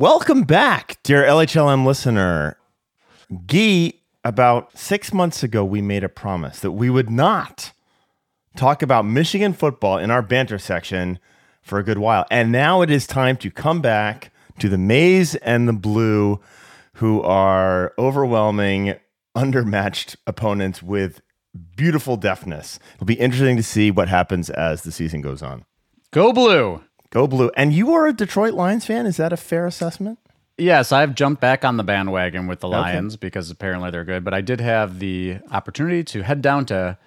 Welcome back, dear LHLM listener. Gyi, about six months ago, we made a promise that we would not talk about Michigan football in our banter section for a good while. And now it is time to come back to the maize and the blue, who are overwhelming, undermatched opponents with beautiful deftness. It'll be interesting to see what happens as the season goes on. Go blue. Go blue. And you are a Detroit Lions fan. Is that a fair assessment? Yes, I've jumped back on the bandwagon with the Lions okay. because apparently they're good. But I did have the opportunity to head down to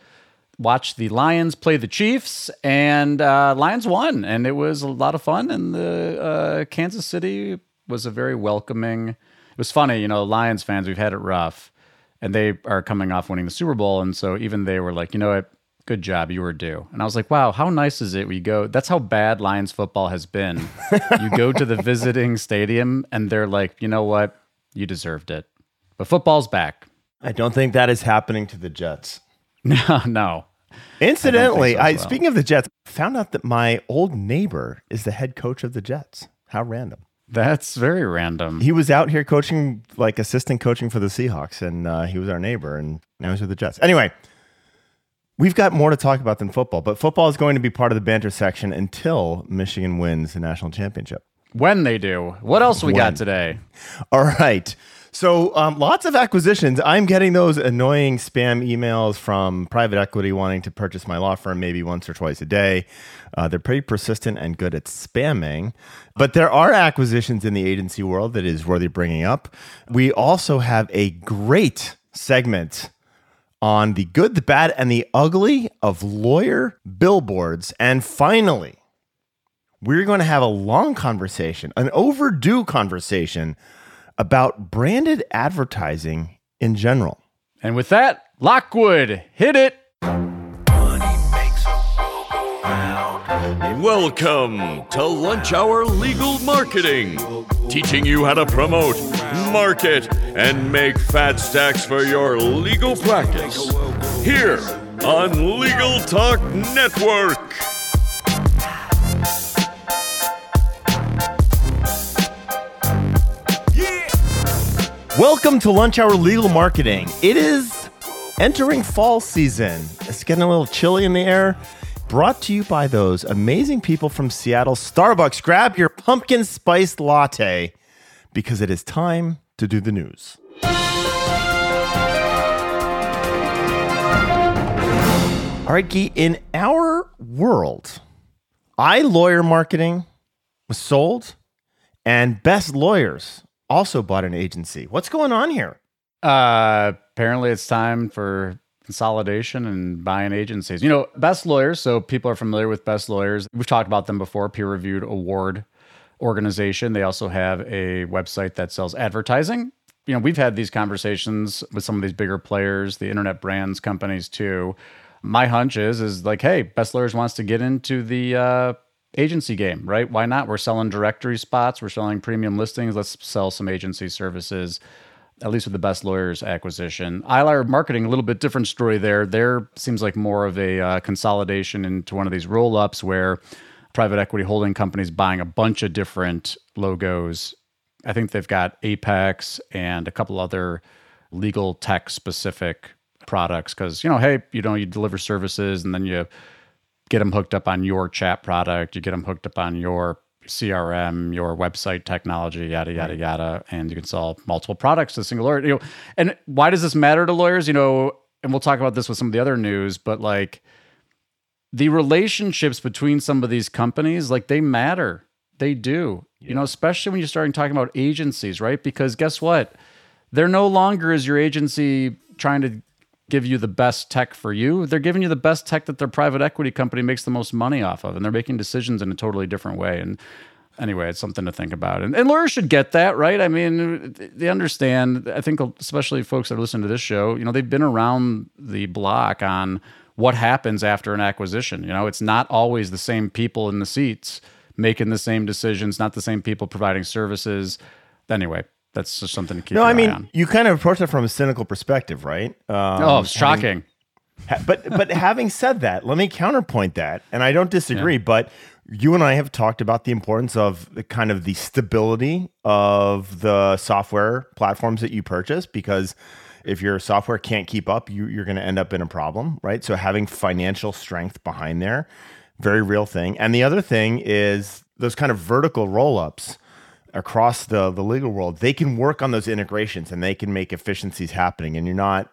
watch the Lions play the Chiefs, and uh, Lions won, and it was a lot of fun. And the uh, Kansas City was a very welcoming. It was funny, you know, Lions fans. We've had it rough, and they are coming off winning the Super Bowl, and so even they were like, you know what, good job, you were due. And I was like, wow, how nice is it? We go. That's how bad Lions football has been. you go to the visiting stadium, and they're like, you know what, you deserved it. But football's back. I don't think that is happening to the Jets. No, no. Incidentally, I, so well. speaking of the Jets, found out that my old neighbor is the head coach of the Jets. How random. That's very random. He was out here coaching, like assistant coaching for the Seahawks, and uh, he was our neighbor, and now he's with the Jets. Anyway, we've got more to talk about than football, but football is going to be part of the banter section until Michigan wins the national championship. When they do. What else we when? got today? All right. So um, lots of acquisitions. I'm getting those annoying spam emails from private equity wanting to purchase my law firm maybe once or twice a day. Uh, they're pretty persistent and good at spamming. But there are acquisitions in the agency world that is worthy bringing up. We also have a great segment on the good, the bad, and the ugly of lawyer billboards. And finally, we're going to have a long conversation, an overdue conversation about branded advertising in general. And with that, Lockwood, hit it. Welcome to Lunch Hour Legal Marketing, teaching you how to promote, market, and make fat stacks for your legal practice. Here on Legal Talk Network. Welcome to Lunch Hour Legal Marketing. It is entering fall season. It's getting a little chilly in the air. Brought to you by those amazing people from Seattle Starbucks. Grab your pumpkin spice latte because it is time to do the news. All right, Gyi, in our world, iLawyer Marketing was sold and Best Lawyers also bought an agency. What's going on here? Uh, apparently, it's time for consolidation and buying agencies. You know, Best Lawyers, so people are familiar with Best Lawyers. We've talked about them before, peer reviewed award organization. They also have a website that sells advertising. You know, we've had these conversations with some of these bigger players, the internet brands companies too. My hunch is is like, hey, Best Lawyers wants to get into the uh, agency game, right? Why not? We're selling directory spots, we're selling premium listings. Let's sell some agency services, at least with the best lawyers acquisition. iLawyer marketing, a little bit different story there. There seems like more of a uh, consolidation into one of these roll ups where private equity holding companies buying a bunch of different logos. I think they've got Apex and a couple other legal tech specific products because, you know, hey, you know, you deliver services and then you get them hooked up on your chat product, you get them hooked up on your CRM, your website technology, yada yada yada, and you can sell multiple products to a single lawyer. You know, and why does this matter to lawyers? You know, and we'll talk about this with some of the other news, but like the relationships between some of these companies, like they matter. They do. Yeah. You know, especially when you're starting talking about agencies, right? Because guess what? They're no longer is your agency trying to give you the best tech for you. They're giving you the best tech that their private equity company makes the most money off of, and they're making decisions in a totally different way. And anyway, it's something to think about. And, and lawyers should get that, right? I mean, they understand. I think, especially folks that are listening to this show, you know, they've been around the block on what happens after an acquisition. You know, it's not always the same people in the seats making the same decisions, not the same people providing services. Anyway, that's just something to keep. No, I mean on. you kind of approach it from a cynical perspective, right? Um, oh, shocking. Having, but but having said that, let me counterpoint that, and I don't disagree. Yeah. But you and I have talked about the importance of the kind of the stability of the software platforms that you purchase because if your software can't keep up, you, you're going to end up in a problem, right? So having financial strength behind there, very real thing. And the other thing is those kind of vertical roll ups across the the legal world. They can work on those integrations and they can make efficiencies happening, and you're not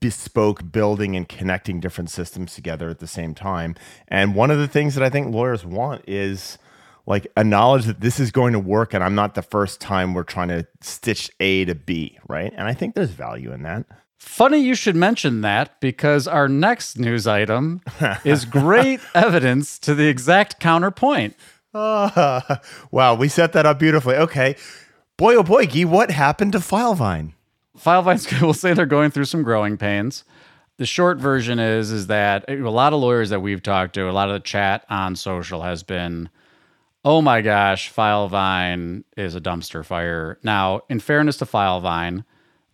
bespoke building and connecting different systems together at the same time. And one of the things that I think lawyers want is like a knowledge that this is going to work and I'm not the first time we're trying to stitch A to B, right? And I think there's value in that. Funny you should mention that because our next news item is great evidence to the exact counterpoint. Uh, wow, we set that up beautifully. Okay. Boy, oh boy, Gee, what happened to Filevine? Filevine will say they're going through some growing pains. The short version is is that a lot of lawyers that we've talked to, a lot of the chat on social has been, oh my gosh, Filevine is a dumpster fire. Now, in fairness to Filevine,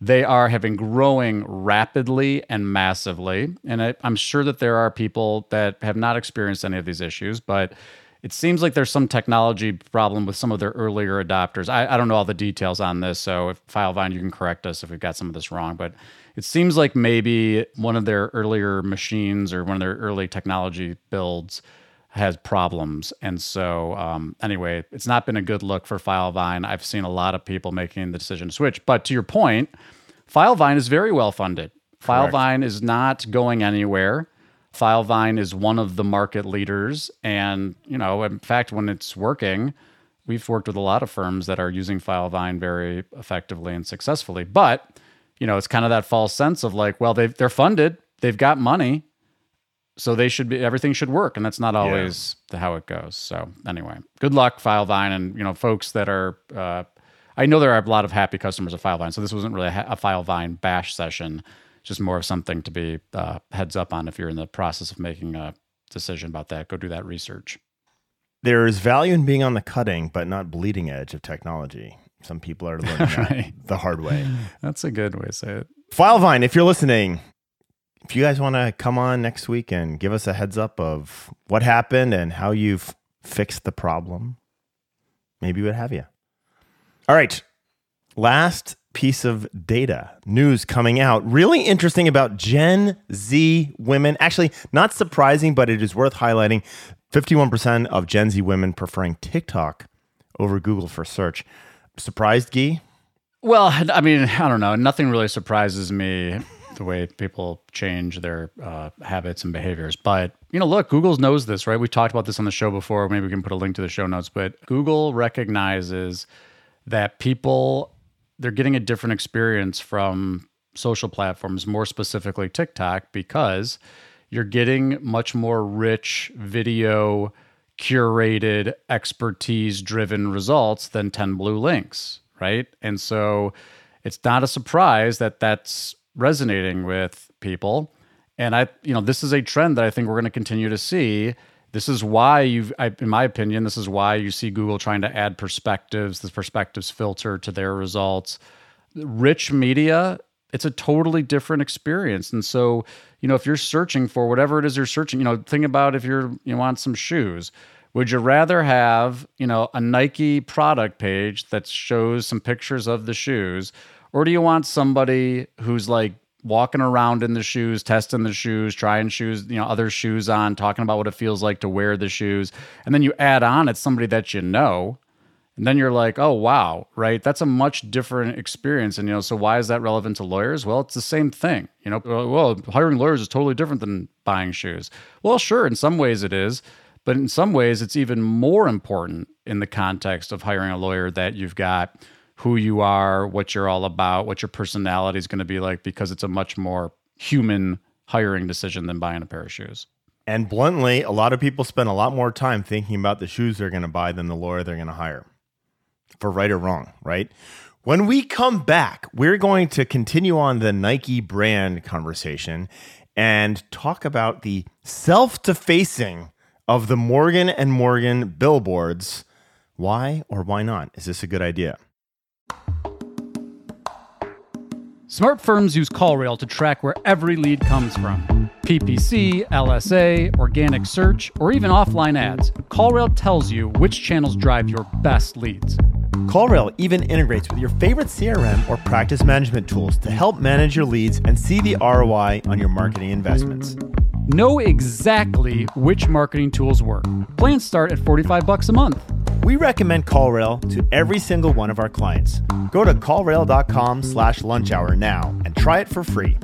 they are having growing rapidly and massively. And I, I'm sure that there are people that have not experienced any of these issues, but it seems like there's some technology problem with some of their earlier adopters. I, I don't know all the details on this, so if Filevine, you can correct us if we've got some of this wrong. But it seems like maybe one of their earlier machines or one of their early technology builds has problems. And so, um, anyway, it's not been a good look for Filevine. I've seen a lot of people making the decision to switch. But to your point, Filevine is very well funded. Filevine is not going anywhere. Filevine is one of the market leaders. And, you know, in fact, when it's working, we've worked with a lot of firms that are using Filevine very effectively and successfully. But, you know, it's kind of that false sense of like, well, they've, they're funded, they've got money. So they should be everything should work, and that's not always yeah. the, how it goes. So anyway, good luck, Filevine, and you know folks that are. Uh, I know there are a lot of happy customers of Filevine, so this wasn't really a, a Filevine bash session just more of something to be uh, heads up on if you're in the process of making a decision about that. Go do that research. There is value in being on the cutting, but not bleeding edge of technology. Some people are learning right. the hard way. That's a good way to say it. Filevine, if you're listening, if you guys want to come on next week and give us a heads up of what happened and how you've fixed the problem, maybe we'd have you. All right. Last piece of data news coming out. Really interesting about Gen Z women. Actually, not surprising, but it is worth highlighting. 51% of Gen Z women preferring TikTok over Google for search. Surprised, Gyi? Well, I mean, I don't know. Nothing really surprises me the way people change their uh, habits and behaviors. But, you know, look, Google knows this, right? We talked about this on the show before. Maybe we can put a link to the show notes. But Google recognizes that people they're getting a different experience from social platforms, more specifically TikTok, because you're getting much more rich video curated expertise driven results than 10 blue links right? And so it's not a surprise that that's resonating with people. And i you know this is a trend that i think we're going to continue to see this is why you've, I, in my opinion, this is why you see Google trying to add perspectives, the perspectives filter to their results. Rich media, it's a totally different experience. And so, you know, if you're searching for whatever it is you're searching, you know, think about if you're you want some shoes. Would you rather have, you know, a Nike product page that shows some pictures of the shoes, or do you want somebody who's like walking around in the shoes, testing the shoes, trying shoes, you know, other shoes on, talking about what it feels like to wear the shoes. And then you add on it's somebody that you know. And then you're like, oh, wow, right? That's a much different experience. And, you know, so why is that relevant to lawyers? Well, it's the same thing. You know, well, hiring lawyers is totally different than buying shoes. Well, sure, in some ways it is. But in some ways, it's even more important in the context of hiring a lawyer that you've got who you are, what you're all about, what your personality is going to be like, because it's a much more human hiring decision than buying a pair of shoes. And bluntly, a lot of people spend a lot more time thinking about the shoes they're going to buy than the lawyer they're going to hire, for right or wrong, right? When we come back, we're going to continue on the Nike brand conversation and talk about the self-defacing of the Morgan and Morgan billboards. Why or why not? Is this a good idea? Smart firms use CallRail to track where every lead comes from. PPC, LSA, organic search, or even offline ads. CallRail tells you which channels drive your best leads. CallRail even integrates with your favorite CRM or practice management tools to help manage your leads and see the ROI on your marketing investments. Know exactly which marketing tools work. Plans start at 45 bucks a month. We recommend CallRail to every single one of our clients. Go to callrail.com slash lunch hour now and try it for free.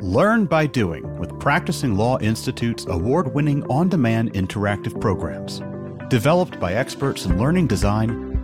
Learn by doing with Practicing Law Institute's award winning on demand interactive programs. Developed by experts in learning design,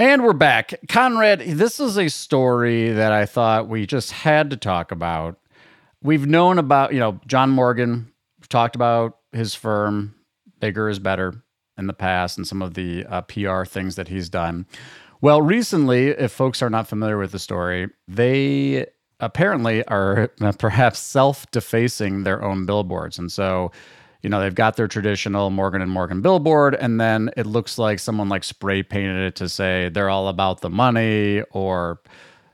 And we're back. Conrad, this is a story that I thought we just had to talk about. We've known about, you know, John Morgan, we've talked about his firm, Bigger is Better, in the past and some of the uh, PR things that he's done. Well, recently, if folks are not familiar with the story, they apparently are perhaps self defacing their own billboards. And so, you know, they've got their traditional Morgan and Morgan billboard, and then it looks like someone like spray painted it to say they're all about the money or,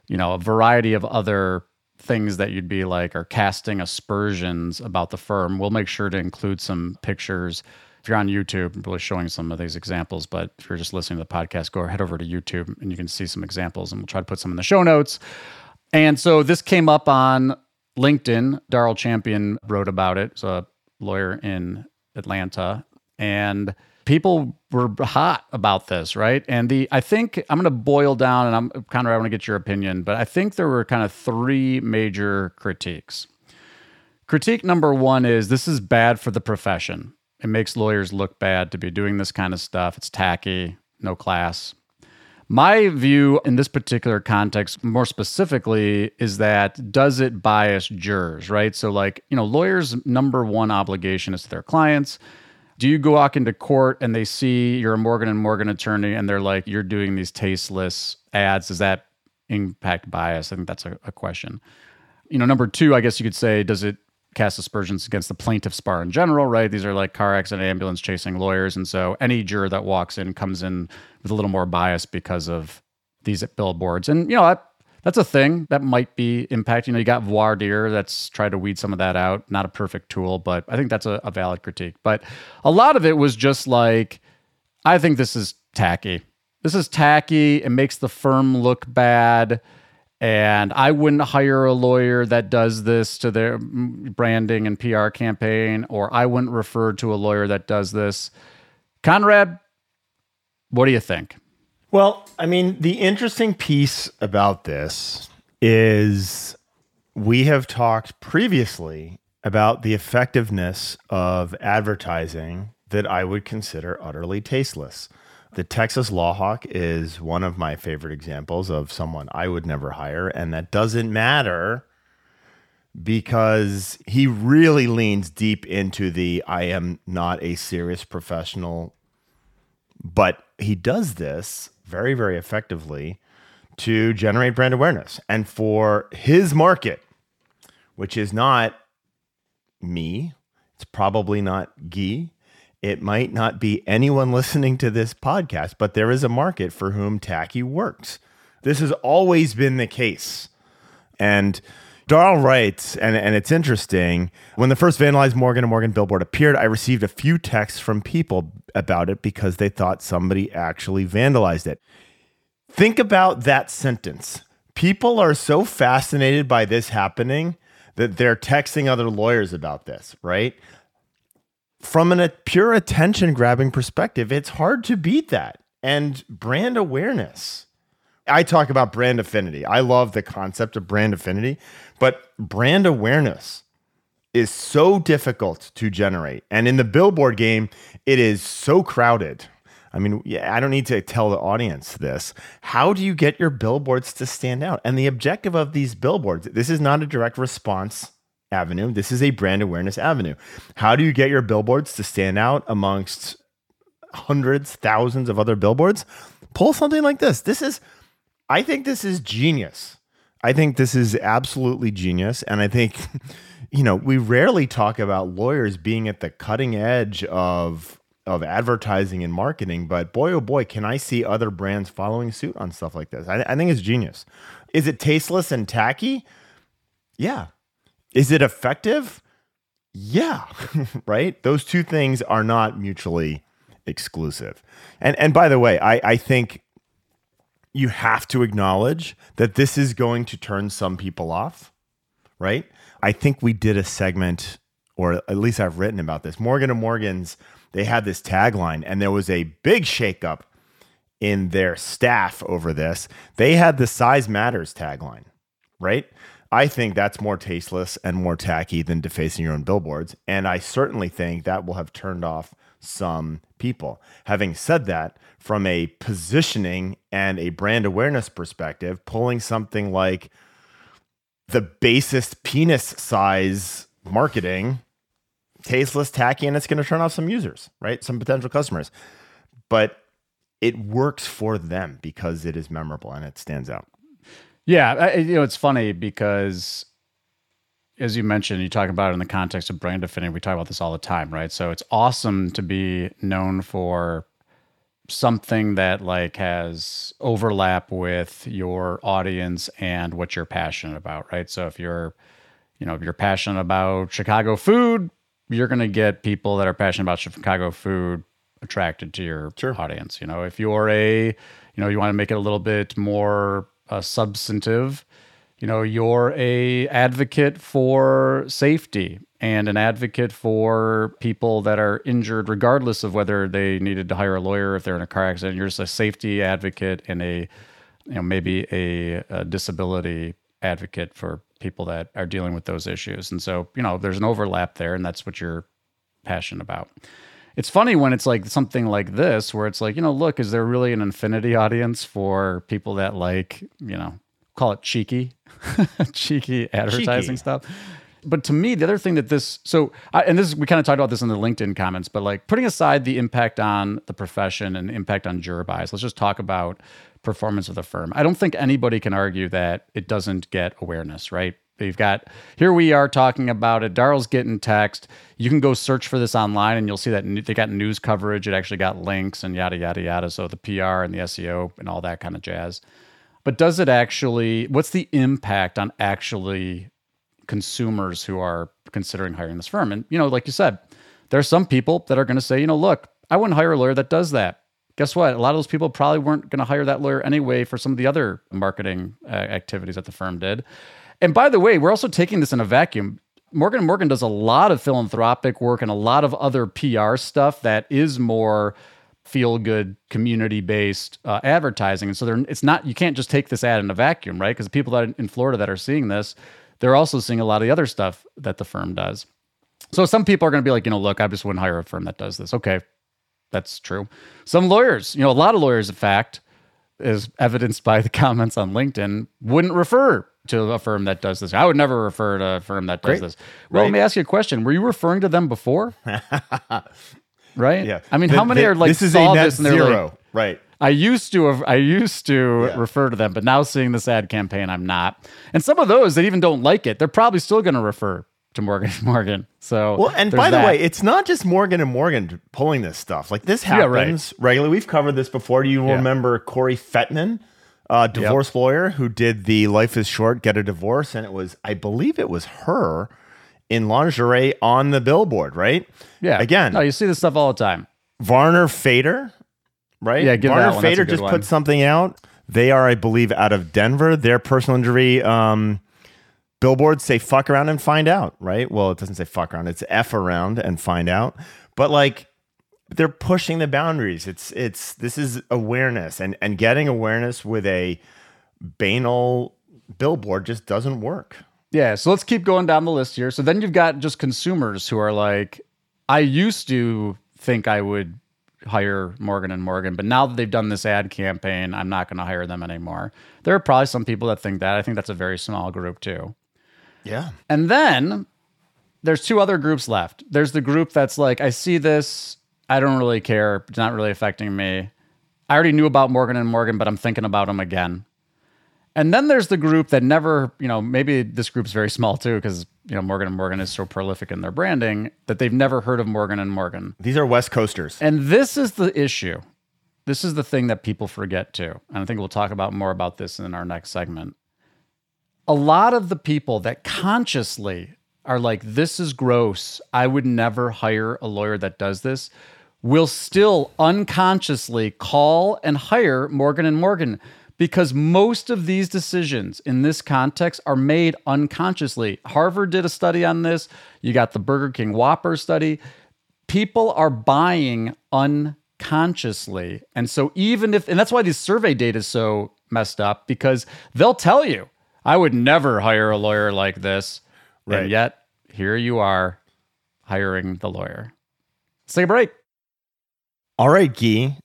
you know, a variety of other things that you'd be like are casting aspersions about the firm. We'll make sure to include some pictures. If you're on YouTube, I'm really showing some of these examples, but if you're just listening to the podcast, go head over to YouTube and you can see some examples and we'll try to put some in the show notes. And so this came up on LinkedIn. Darrell Champion wrote about it. So lawyer in Atlanta, and people were hot about this, right? And the I think I'm going to boil down, and I'm kind of I want to get your opinion, but I think there were kind of three major critiques. Critique number one is this is bad for the profession. It makes lawyers look bad to be doing this kind of stuff. It's tacky, no class. My view in this particular context, more specifically, is that does it bias jurors, right? So, like, you know, lawyers' number one obligation is to their clients. Do you go walk into court and they see you're a Morgan and Morgan attorney and they're like, you're doing these tasteless ads? Does that impact bias? I think that's a, a question. You know, number two, I guess you could say, does it cast aspersions against the plaintiff's bar in general, right? These are like car accident ambulance chasing lawyers. And so any juror that walks in comes in with a little more bias because of these billboards. And, you know, that, that's a thing that might be impacting. You know, you got voir dire that's tried to weed some of that out. Not a perfect tool, but I think that's a, a valid critique. But a lot of it was just like, I think this is tacky. This is tacky. It makes the firm look bad and I wouldn't hire a lawyer that does this to their branding and PR campaign, or I wouldn't refer to a lawyer that does this. Conrad, what do you think? Well, I mean, the interesting piece about this is we have talked previously about the effectiveness of advertising that I would consider utterly tasteless. The Texas Law Hawk is one of my favorite examples of someone I would never hire. And that doesn't matter because he really leans deep into the I am not a serious professional. But he does this very, very effectively to generate brand awareness. And for his market, which is not me, it's probably not Gyi, it might not be anyone listening to this podcast, but there is a market for whom tacky works. This has always been the case. And Darrell writes, and, and it's interesting, when the first Vandalized Morgan and Morgan billboard appeared, I received a few texts from people about it because they thought somebody actually vandalized it. Think about that sentence. People are so fascinated by this happening that they're texting other lawyers about this, right? From a pure attention grabbing perspective, it's hard to beat that. And brand awareness. I talk about brand affinity. I love the concept of brand affinity, but brand awareness is so difficult to generate. And in the billboard game, it is so crowded. I mean, I don't need to tell the audience this. How do you get your billboards to stand out? And the objective of these billboards, this is not a direct response avenue. This is a brand awareness avenue. How do you get your billboards to stand out amongst hundreds, thousands of other billboards? Pull something like this. This is, I think this is genius. I think this is absolutely genius. And I think, you know, we rarely talk about lawyers being at the cutting edge of of advertising and marketing, but boy oh boy, can I see other brands following suit on stuff like this. I, I think it's genius. Is it tasteless and tacky? Yeah. Is it effective? Yeah. right? Those two things are not mutually exclusive. And and by the way, I, I think you have to acknowledge that this is going to turn some people off, right? I think we did a segment, or at least I've written about this. Morgan and Morgan's, they had this tagline, and there was a big shakeup in their staff over this. They had the size matters tagline, right? I think that's more tasteless and more tacky than defacing your own billboards. And I certainly think that will have turned off some people. Having said that, from a positioning and a brand awareness perspective, pulling something like the basest penis size marketing, tasteless, tacky, and it's going to turn off some users, right? Some potential customers. But it works for them because it is memorable and it stands out. Yeah, I, you know, it's funny because as you mentioned, you talk about it in the context of brand affinity. We talk about this all the time, right? So it's awesome to be known for something that like has overlap with your audience and what you're passionate about, right? So if you're, you know, if you're passionate about Chicago food, you're going to get people that are passionate about Chicago food attracted to your sure. audience. You know, if you're a, you know, you want to make it a little bit more uh, substantive, you know, you're a advocate for safety and an advocate for people that are injured, regardless of whether they needed to hire a lawyer if they're in a car accident. You're just a safety advocate and a, you know, maybe a, a disability advocate for people that are dealing with those issues. And so, you know, there's an overlap there, and that's what you're passionate about. It's funny when it's like something like this, where it's like, you know, look, is there really an affinity audience for people that like, you know, call it cheeky, cheeky advertising cheeky. stuff? but to me, the other thing that this so I, and this we kind of talked about this in the LinkedIn comments, but like putting aside the impact on the profession and impact on juror bias, let's just talk about performance of the firm. I don't think anybody can argue that it doesn't get awareness, right? They've got here we are talking about it. Daryl's getting text. You can go search for this online and you'll see that they got news coverage. It actually got links and yada yada yada. So the PR and the SEO and all that kind of jazz. But does it actually? What's the impact on actually consumers who are considering hiring this firm. And, you know, like you said, there are some people that are going to say, you know, look, I wouldn't hire a lawyer that does that. Guess what? A lot of those people probably weren't going to hire that lawyer anyway for some of the other marketing uh, activities that the firm did. And by the way, we're also taking this in a vacuum. Morgan and Morgan does a lot of philanthropic work and a lot of other PR stuff that is more feel good community based uh, advertising. And so it's not you can't just take this ad in a vacuum, right? Because people that in Florida that are seeing this, they're also seeing a lot of the other stuff that the firm does. So some people are going to be like, you know, look, I just wouldn't hire a firm that does this. Okay, that's true. Some lawyers, you know, a lot of lawyers, in fact, is evidenced by the comments on LinkedIn, wouldn't refer to a firm that does this. I would never refer to a firm that does Great. this. Well, right. let me ask you a question. Were you referring to them before? right? Yeah. I mean, the, how many the, are like this is a net this and zero, like, right? I used to have, I used to yeah. refer to them, but now seeing this ad campaign, I'm not. And some of those that even don't like it, they're probably still going to refer to Morgan Morgan. So well, and by the way, it's not just Morgan and Morgan pulling this stuff. Like this happens yeah, right. regularly. We've covered this before. Do you yeah. remember Corri Fetman, uh, divorce yep. lawyer who did the "Life Is Short, Get a Divorce"? And it was, I believe, it was her in lingerie on the billboard. Right? Yeah. Again, no, you see this stuff all the time. Varner Faddis right? Yeah, give Varner that one. Faddis just one. put something out. They are, I believe, out of Denver. Their personal injury um, billboards say "fuck around and find out," right? Well, it doesn't say "fuck around"; it's "f around and find out." But like, they're pushing the boundaries. It's it's this is awareness, and and getting awareness with a banal billboard just doesn't work. Yeah, so let's keep going down the list here. So then you've got just consumers who are like, I used to think I would hire Morgan and Morgan, but now that they've done this ad campaign, I'm not going to hire them anymore. There are probably some people that think that. I think that's a very small group too. Yeah. And then there's two other groups left. There's the group that's like, I see this, I don't really care, it's not really affecting me. I already knew about Morgan and Morgan, but I'm thinking about them again. And then there's the group that never, you know, maybe this group's very small too because you know Morgan and Morgan is so prolific in their branding that they've never heard of Morgan and Morgan. These are West Coasters. And this is the issue. This is the thing that people forget too. And I think we'll talk about more about this in our next segment. A lot of the people that consciously are like, this is gross. I would never hire a lawyer that does this, will still unconsciously call and hire Morgan and Morgan because most of these decisions in this context are made unconsciously. Harvard did a study on this. You got the Burger King Whopper study. People are buying unconsciously. And so, even if, and that's why these survey data is so messed up because they'll tell you, I would never hire a lawyer like this. Right. And yet, here you are hiring the lawyer. Let's take a break. All right, Gyi.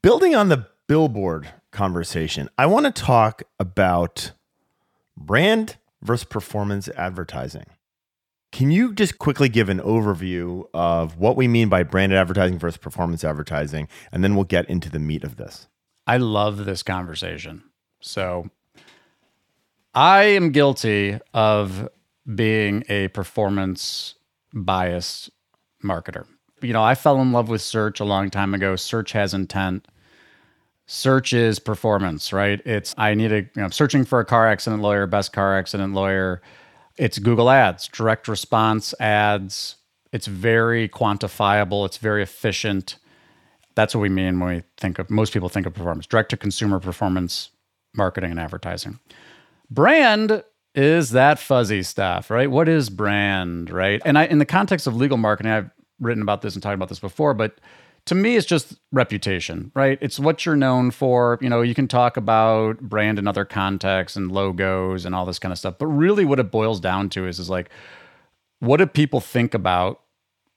Building on the billboard conversation, I want to talk about brand versus performance advertising. Can you just quickly give an overview of what we mean by branded advertising versus performance advertising? And then we'll get into the meat of this. I love this conversation. So, I am guilty of being a performance biased marketer. You know, I fell in love with search a long time ago. Search has intent. Search is performance, right? It's I need a you know, I'm searching for a car accident lawyer, best car accident lawyer. It's Google Ads, direct response ads. It's very quantifiable, it's very efficient. That's what we mean when we think of most people think of performance, direct to consumer performance marketing and advertising. Brand is that fuzzy stuff, right? What is brand, right? And I in the context of legal marketing, I've written about this and talked about this before, but to me it's just reputation, right? It's what you're known for. You know, you can talk about brand in other contexts and logos and all this kind of stuff, but really what it boils down to is is like what do people think about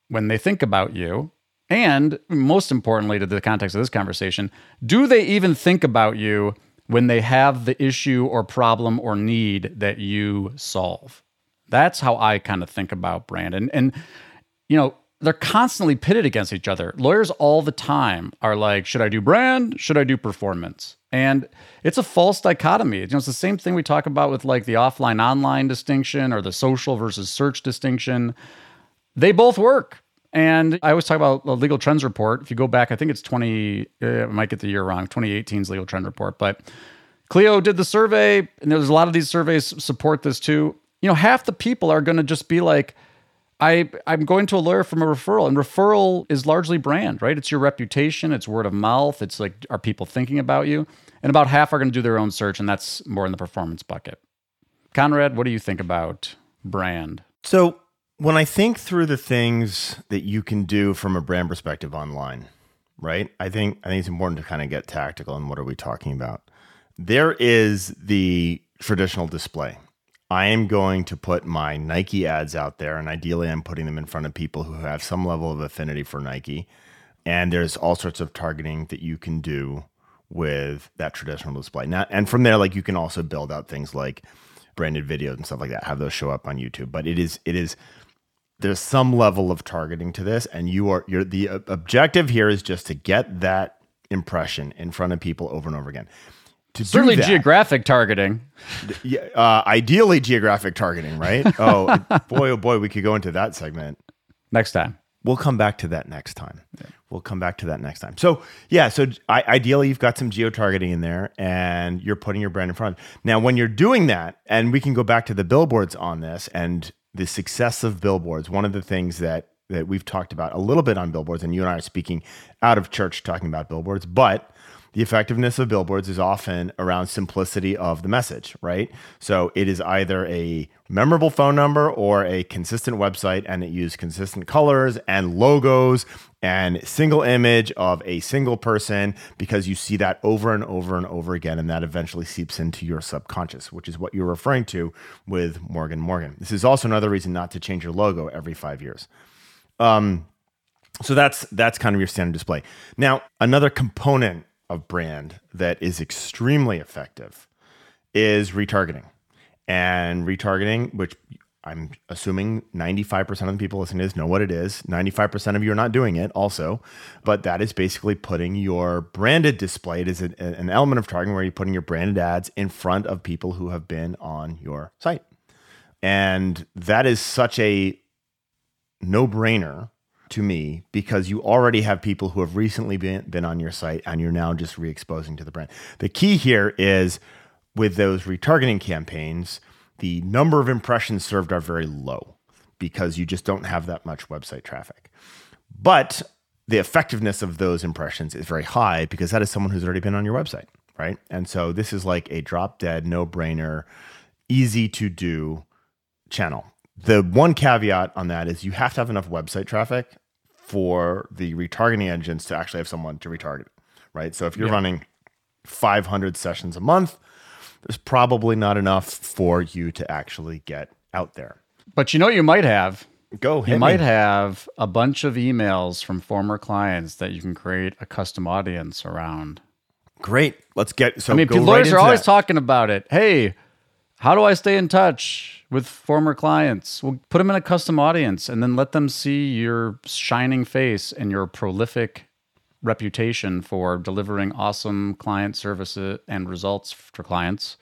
when they think about you? And most importantly to the context of this conversation, do they even think about you when they have the issue or problem or need that you solve. That's how I kind of think about brand. And and you know, they're constantly pitted against each other. Lawyers all the time are like, should I do brand? Should I do performance? And it's a false dichotomy. You know, it's the same thing we talk about with like the offline online distinction or the social versus search distinction. They both work. And I always talk about the legal trends report. If you go back, I think it's 20, uh, I might get the year wrong, 2018's legal trend report. But Clio did the survey, and there's a lot of these surveys support this too. You know, half the people are going to just be like, I, I'm going to a lawyer from a referral, and referral is largely brand, right? It's your reputation, it's word of mouth, it's like, are people thinking about you? And about half are going to do their own search, and that's more in the performance bucket. Conrad, what do you think about brand? So, when I think through the things that you can do from a brand perspective online, right? I think I think it's important to kind of get tactical and what are we talking about? There is the traditional display. I am going to put my Nike ads out there, and ideally, I'm putting them in front of people who have some level of affinity for Nike. And there's all sorts of targeting that you can do with that traditional display. Now, and from there, like you can also build out things like branded videos and stuff like that. Have those show up on YouTube. But it is it is there's some level of targeting to this and you are you're the uh, objective here is just to get that impression in front of people over and over again certainly geographic targeting. Yeah uh, ideally geographic targeting right? Oh boy oh boy we could go into that segment. Next time. We'll come back to that next time. Yeah. we'll come back to that next time. So yeah so I, ideally you've got some geo targeting in there and you're putting your brand in front now when you're doing that and we can go back to the billboards on this and the success of billboards, one of the things that that we've talked about a little bit on billboards, and you and I are speaking out of church talking about billboards, but the effectiveness of billboards is often around simplicity of the message, right? So it is either a memorable phone number or a consistent website, and it uses consistent colors and logos and single image of a single person because you see that over and over and over again, and that eventually seeps into your subconscious, which is what you're referring to with Morgan Morgan. This is also another reason not to change your logo every five years. Um, so that's that's kind of your standard display. Now, another component of brand that is extremely effective is retargeting. And retargeting, which I'm assuming 95% of the people listening to this know what it is. 95% of you are not doing it also, but that is basically putting your branded display. It is an, an element of targeting where you're putting your branded ads in front of people who have been on your site. And that is such a no brainer to me because you already have people who have recently been, been on your site and you're now just re exposing to the brand. The key here is with those retargeting campaigns, the number of impressions served are very low because you just don't have that much website traffic. But the effectiveness of those impressions is very high because that is someone who's already been on your website, right? And so this is like a drop dead, no brainer, easy to do channel. The one caveat on that is you have to have enough website traffic for the retargeting engines to actually have someone to retarget, right? So if you're yeah. running 500 sessions a month, there's probably not enough for you to actually get out there. But you know, you might have. Go. Ahead. You might have a bunch of emails from former clients that you can create a custom audience around. Great. Let's get. So I mean, lawyers right are always that. talking about it. Hey, how do I stay in touch with former clients? Well, put them in a custom audience and then let them see your shining face and your prolific reputation for delivering awesome client services uh, and results for clients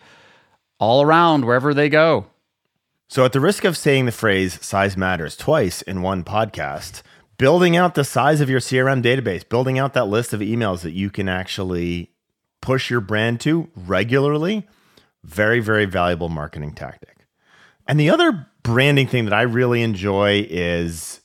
all around wherever they go. So, at the risk of saying the phrase size matters twice in one podcast, building out the size of your CRM database, building out that list of emails that you can actually push your brand to regularly, very, very valuable marketing tactic. And the other branding thing that I really enjoy is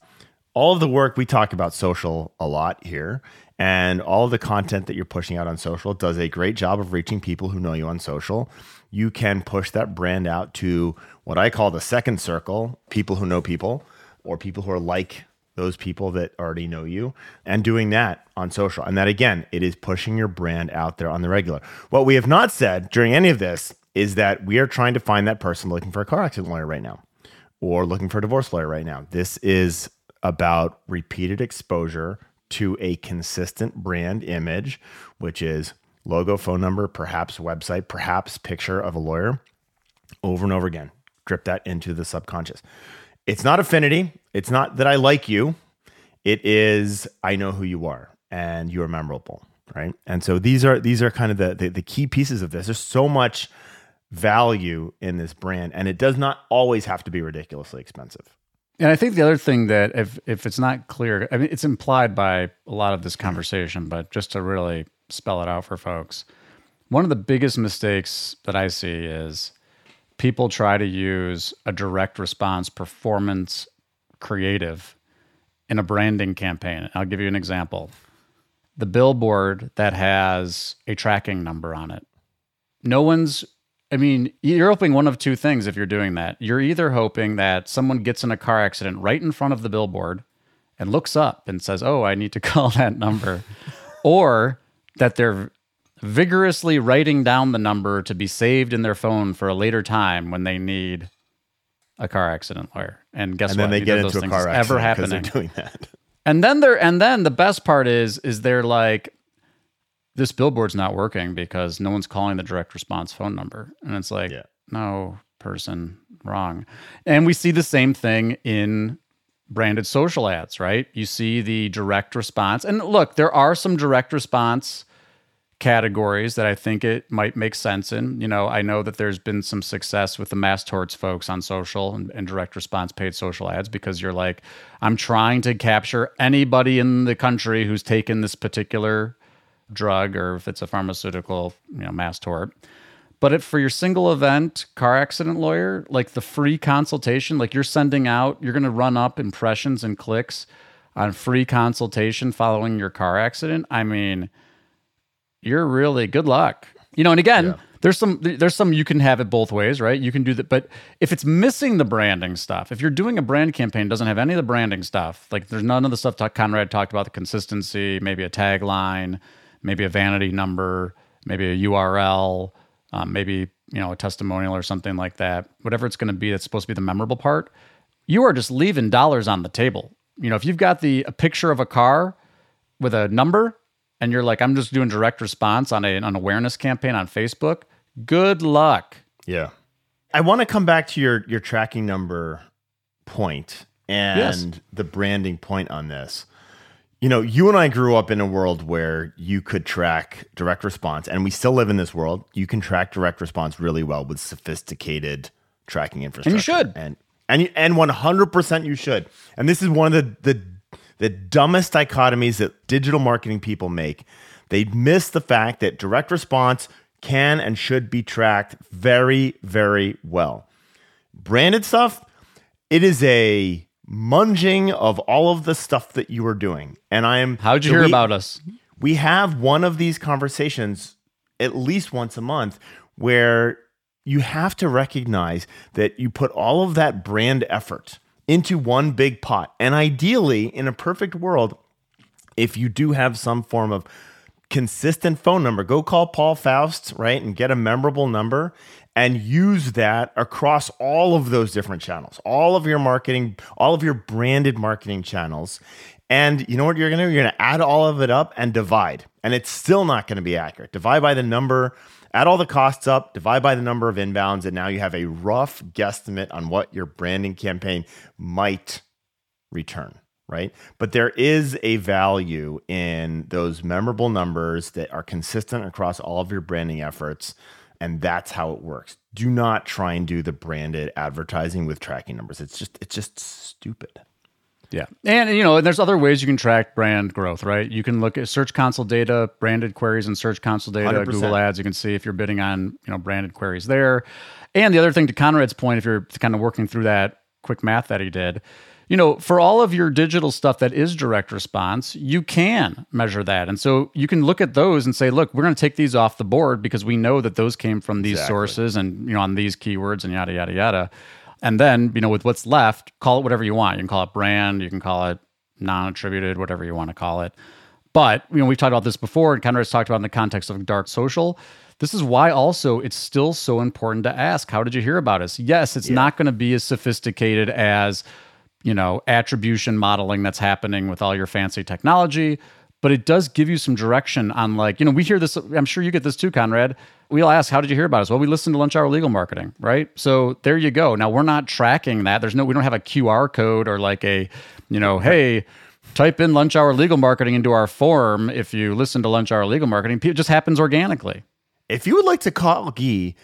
all of the work we talk about social a lot here and all the content that you're pushing out on social does a great job of reaching people who know you on social. You can push that brand out to what I call the second circle people who know people or people who are like those people that already know you and doing that on social. And that again, it is pushing your brand out there on the regular. What we have not said during any of this is that we are trying to find that person looking for a car accident lawyer right now or looking for a divorce lawyer right now. This is about repeated exposure to a consistent brand image, which is logo, phone number, perhaps website, perhaps picture of a lawyer over and over again. Drip that into the subconscious. It's not affinity. It's not that I like you. It is I know who you are and you're memorable, right? And so these are these are kind of the, the, the key pieces of this. There's so much value in this brand, and it does not always have to be ridiculously expensive. And I think the other thing that if if it's not clear, I mean it's implied by a lot of this conversation, but just to really spell it out for folks, one of the biggest mistakes that I see is people try to use a direct response performance creative in a branding campaign. I'll give you an example. The billboard that has a tracking number on it. No one's I mean, you're hoping one of two things if you're doing that. You're either hoping that someone gets in a car accident right in front of the billboard and looks up and says, Oh, I need to call that number, or that they're vigorously writing down the number to be saved in their phone for a later time when they need a car accident lawyer. And guess and what? then they get into a car accident ever happening. They're doing that. And then they're and then the best part is is they're like, this billboard's not working because no one's calling the direct response phone number. And it's like, yeah. no, person, wrong. And we see the same thing in branded social ads, right? You see the direct response. And look, there are some direct response categories that I think it might make sense in. You know, I know that there's been some success with the mass torts folks on social and, and, direct response paid social ads because you're like, I'm trying to capture anybody in the country who's taken this particular drug or if it's a pharmaceutical, you know, mass tort. But if for your single event car accident lawyer, like the free consultation, like you're sending out, you're going to run up impressions and clicks on free consultation following your car accident. I mean, you're really good luck. You know, and again, there's some there's some you can have it both ways, right? You can do that, but if it's missing the branding stuff, if you're doing a brand campaign doesn't have any of the branding stuff, like there's none of the stuff talk, Conrad talked about the consistency, maybe a tagline, maybe a vanity number, maybe a URL, um, maybe you know a testimonial or something like that. Whatever it's going to be, that's supposed to be the memorable part. You are just leaving dollars on the table. You know, if you've got the a picture of a car with a number and you're like, I'm just doing direct response on a, an awareness campaign on Facebook, good luck. Yeah. I want to come back to your your tracking number point and Yes. the branding point on this. You know, you and I grew up in a world where you could track direct response, and we still live in this world. You can track direct response really well with sophisticated tracking infrastructure. And You should. And and you, and one hundred percent you should. And this is one of the the the dumbest dichotomies that digital marketing people make. They miss the fact that direct response can and should be tracked very, very well. Branded stuff, it is a munging of all of the stuff that you are doing. And I am How'd you hear we- about us? we have one of these conversations at least once a month where you have to recognize that you put all of that brand effort into one big pot. And ideally, in a perfect world, if you do have some form of consistent phone number, go call Paul Faust, right? And get a memorable number and use that across all of those different channels, all of your marketing, all of your branded marketing channels. And you know what you're going to do? You're going to add all of it up and divide. And it's still not going to be accurate. Divide by the number, add all the costs up, divide by the number of inbounds. And now you have a rough guesstimate on what your branding campaign might return, right? But there is a value in those memorable numbers that are consistent across all of your branding efforts. And that's how it works. Do not try and do the branded advertising with tracking numbers. It's just it's just stupid. Yeah. And you know, and there's other ways you can track brand growth, right? You can look at search console data, branded queries and search console data, 100%. Google Ads. You can see if you're bidding on, you know, branded queries there. And the other thing to Conrad's point, if you're kind of working through that quick math that he did, you know, for all of your digital stuff that is direct response, you can measure that. And so you can look at those and say, look, we're going to take these off the board because we know that those came from these Exactly. sources and, you know, on these keywords and yada, yada, yada. And then, you know, with what's left, call it whatever you want. You can call it brand, you can call it non attributed, whatever you want to call it. But, you know, we've talked about this before and Conrad's talked about in the context of dark social. This is why also it's still so important to ask, how did you hear about us? Yes, it's not going to be as sophisticated as, you know, attribution modeling that's happening with all your fancy technology, but it does give you some direction on like, you know, we hear this, I'm sure you get this too, Conrad. We'll ask, how did you hear about us? Well, we listened to Lunch Hour Legal Marketing, right? So there you go. Now we're not tracking that. There's no, we don't have a QR code or like a, you know, hey, type in Lunch Hour Legal Marketing into our form if you listen to Lunch Hour Legal Marketing. It just happens organically. If you would like to call Gyi,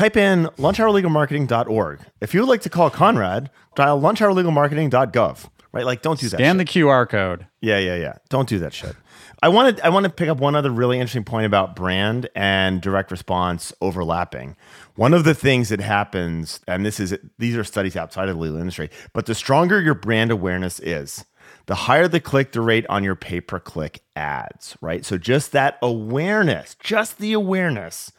type in lunchhourlegalmarketing.org. If you would like to call Conrad, dial lunchhourlegalmarketing.gov. Right? Like don't do that. Scan shit. the QR code. Yeah, yeah, yeah. Don't do that shit. I wanted I want to pick up one other really interesting point about brand and direct response overlapping. One of the things that happens, and this is these are studies outside of the legal industry, but the stronger your brand awareness is, the higher the click through rate on your pay per click ads, right? So just that awareness, just the awareness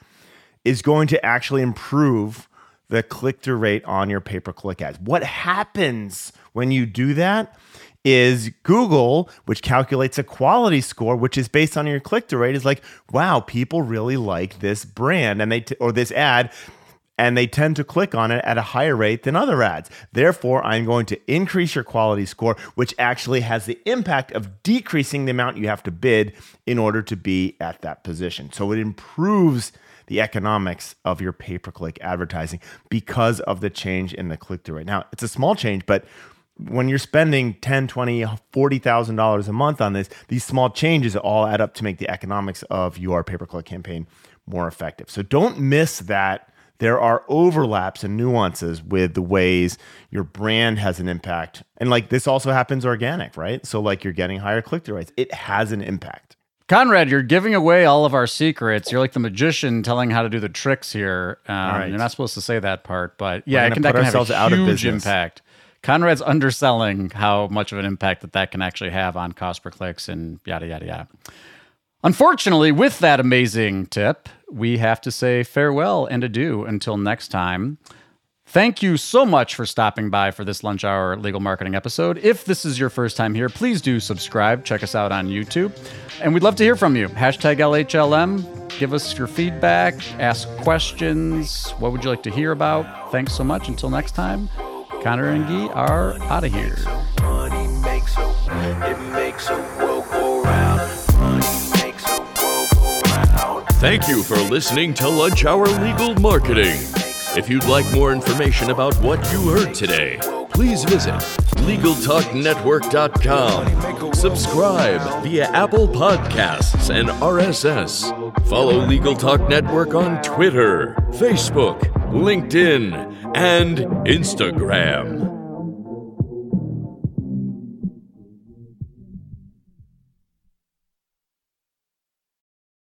is going to actually improve the click through rate on your pay per click ads. What happens when you do that is Google, which calculates a quality score, which is based on your click through rate, is like, wow, people really like this brand and they t- or this ad. And they tend to click on it at a higher rate than other ads. Therefore, I'm going to increase your quality score, which actually has the impact of decreasing the amount you have to bid in order to be at that position. So it improves the economics of your pay per click advertising because of the change in the click through rate. Now, it's a small change, but when you're spending 10, 20, 40,000 dollars a month on this, these small changes all add up to make the economics of your pay per click campaign more effective. So don't miss that there are overlaps and nuances with the ways your brand has an impact. And like this also happens organic, right? So like you're getting higher click through rates. It has an impact. Conrad, you're giving away all of our secrets. You're like the magician telling how to do the tricks here. Um, right. You're not supposed to say that part, but yeah, it can, that can have ourselves a out of huge impact. Conrad's underselling how much of an impact that that can actually have on cost per clicks and yada yada yada. Unfortunately, with that amazing tip, we have to say farewell and adieu until next time. Thank you so much for stopping by for this lunch hour legal marketing episode. If this is your first time here, please do subscribe. Check us out on YouTube. And we'd love to hear from you. Hashtag LHLM. Give us your feedback, ask questions. What would you like to hear about? Thanks so much. Until next time, Connor and Gyi are out of here. Money makes a, it makes a world go round. Money makes a world go round. Thank you for listening to Lunch Hour Legal Marketing. If you'd like more information about what you heard today, please visit LegalTalkNetwork.com. Subscribe via Apple Podcasts and RSS. Follow Legal Talk Network on Twitter, Facebook, LinkedIn, and Instagram.